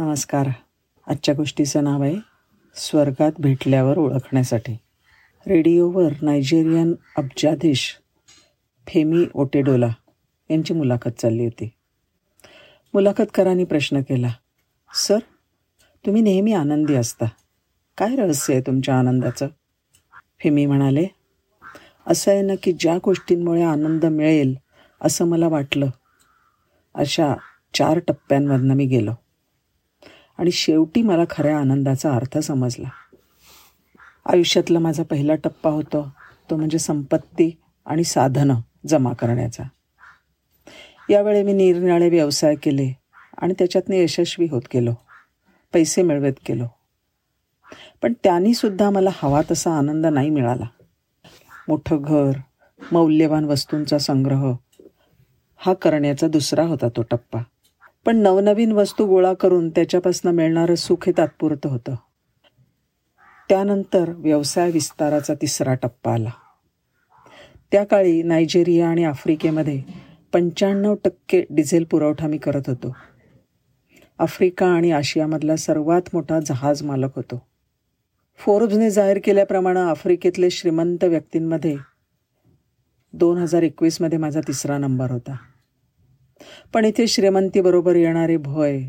नमस्कार. आजच्या गोष्टीचं नाव आहे स्वर्गात भेटल्यावर ओळखण्यासाठी. रेडिओवर नायजेरियन अब्जाधीश फेमी ओटेडोला यांची मुलाखत चालली होती. मुलाखतकारांनी प्रश्न केला सर तुम्ही नेहमी आनंदी असता. काय रहस्य आहे तुमच्या आनंदाचं? फेमी म्हणाले असं आहे ना की ज्या गोष्टींमुळे आनंद मिळेल असं मला वाटलं. अशा चार टप्प्यांमधनं मी गेलो. आणि शेवटी मला खऱ्या आनंदाचा अर्थ समजला. आयुष्यातला माझा पहिला टप्पा होतो तो म्हणजे संपत्ती आणि साधनं जमा करण्याचा. यावेळी मी निरनिराळे व्यवसाय केले आणि त्याच्यातनं यशस्वी होत गेलो. पैसे मिळवत गेलो. पण त्यांनीसुद्धा मला हवा तसा आनंद नाही मिळाला. मोठं घर मौल्यवान वस्तूंचा संग्रह हा करण्याचा दुसरा होता तो टप्पा. पण नवनवीन वस्तू गोळा करून त्याच्यापासून मिळणारं सुख हे तात्पुरतं होतं. त्यानंतर व्यवसाय विस्ताराचा तिसरा टप्पा आला. त्या काळी नायजेरिया आणि आफ्रिकेमध्ये पंच्याण्णव टक्के डिझेल पुरवठा मी करत होतो. आफ्रिका आणि आशियामधला सर्वात मोठा जहाज मालक होतो. फोर्ब्सने जाहीर केल्याप्रमाणे आफ्रिकेतले श्रीमंत व्यक्तींमध्ये दोन हजार एकवीसमध्ये माझा तिसरा नंबर होता. पण इथे श्रीमंतीबरोबर येणारे भय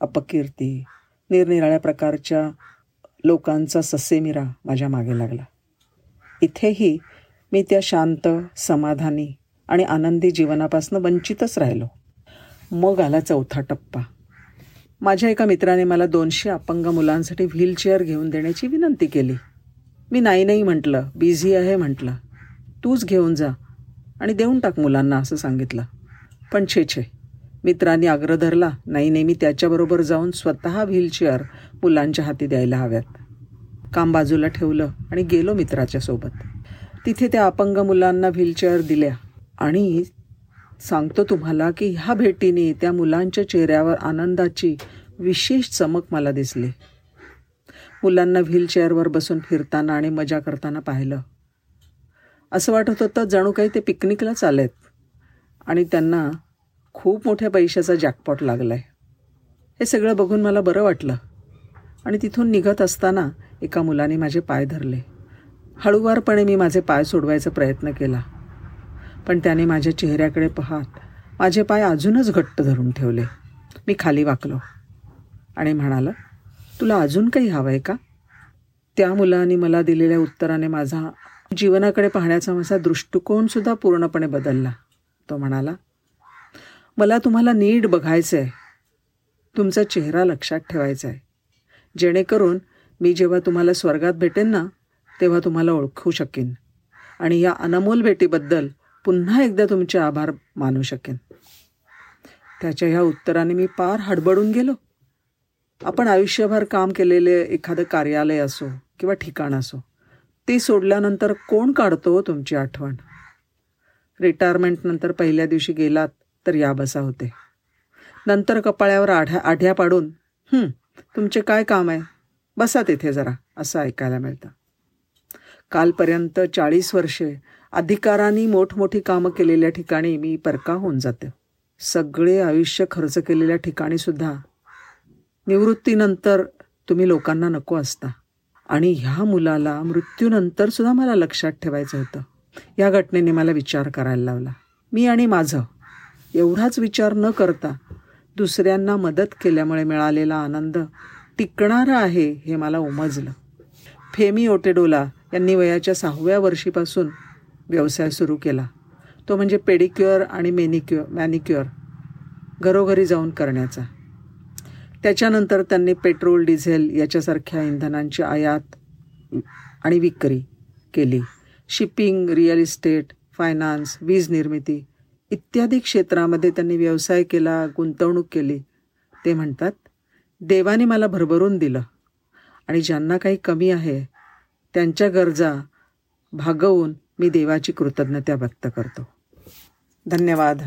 अपकीर्ती निरनिराळ्या प्रकारच्या लोकांचा ससेमिरा माझ्या मागे लागला. इथेही मी त्या शांत समाधानी आणि आनंदी जीवनापासून वंचितच राहिलो. मग आला चौथा टप्पा. माझ्या एका मित्राने मला दोनशे अपंग मुलांसाठी व्हीलचेअर घेऊन देण्याची विनंती केली. मी नाही नाही म्हटलं बिझी आहे म्हटलं. तूच घेऊन जा आणि देऊन टाक मुलांना असं सांगितलं. पण छे छे. मित्रांनी आग्रह धरला नाही नेहमी त्याच्याबरोबर जाऊन स्वतः व्हीलचेअर मुलांच्या हाती द्यायला हव्यात. काम बाजूला ठेवलं आणि गेलो मित्राच्या सोबत. तिथे त्या अपंग मुलांना व्हीलचेअर दिल्या. आणि सांगतो तुम्हाला की ह्या भेटीने त्या मुलांच्या चेहऱ्यावर आनंदाची विशेष चमक मला दिसली. मुलांना व्हीलचेअरवर बसून फिरताना आणि मजा करताना पाहिलं. असं वाटत होतं जणू काही ते पिकनिकला चालेत आणि त्यांना खूप मोठ्या पैशाचा जॅकपॉट लागला आहे हे सगळं बघून मला बरं वाटलं. आणि तिथून निघत असताना एका मुलाने माझे पाय धरले. हळूवारपणे मी माझे पाय सोडवायचा प्रयत्न केला. पण त्याने माझ्या चेहऱ्याकडे पाहत माझे पाय अजूनच घट्ट धरून ठेवले. मी खाली वाकलो आणि म्हणाला तुला अजून काही हवं आहे का? त्या मुलाने मला दिलेल्या उत्तराने माझा जीवनाकडे पाहण्याचा माझा दृष्टिकोनसुद्धा पूर्णपणे बदलला. तो म्हणाला मला तुम्हाला नीट बघायचं आहे तुमचा चेहरा लक्षात ठेवायचा आहे जेणेकरून मी जेव्हा तुम्हाला स्वर्गात भेटेन ना तेव्हा तुम्हाला ओळखू शकेन. आणि या अनमोल भेटीबद्दल पुन्हा एकदा तुमचे आभार मानू शकेन. त्याच्या ह्या उत्तराने मी पार हडबडून गेलो. आपण आयुष्यभर काम केलेले एखादं कार्यालय असो किंवा ठिकाण असो ते सोडल्यानंतर कोण काढतो तुमची आठवण? रिटायरमेंटनंतर पहिल्या दिवशी गेलात तर या बसा होते. नंतर कपाळ्यावर आढ्या आढ्या पाडून तुमचे काय काम आहे? बसा तिथे जरा असं ऐकायला मिळतं. कालपर्यंत चाळीस वर्षे अधिकारांनी मोठमोठी कामं केलेल्या ठिकाणी मी परका होऊन जाते. सगळे आयुष्य खर्च केलेल्या ठिकाणीसुद्धा निवृत्तीनंतर तुम्ही लोकांना नको असता. आणि ह्या मुलाला मृत्यूनंतरसुद्धा मला लक्षात ठेवायचं होतं. या घटनेने मला विचार करायला लावला. मी आणि माझं एवढाच विचार न करता दुसऱ्यांना मदत केल्यामुळे मिळालेला आनंद टिकणारा आहे हे मला उमजलं. फेमी ओटेडोला यांनी वयाच्या सहाव्या वर्षीपासून व्यवसाय सुरू केला. तो म्हणजे पेडिक्युअर आणि मेनिक्युअर मॅनिक्युअर घरोघरी जाऊन करण्याचा. त्याच्यानंतर त्यांनी पेट्रोल डिझेल याच्यासारख्या इंधनांची आयात आणि विक्री केली. शिपिंग रिअल इस्टेट फायनान्स वीज निर्मिती इत्यादी क्षेत्रामध्ये त्यांनी व्यवसाय केला गुंतवणूक केली. ते म्हणतात देवाने मला भरभरून दिलं आणि ज्यांना काही कमी आहे त्यांच्या गरजा भागवून मी देवाची कृतज्ञता व्यक्त करतो. धन्यवाद.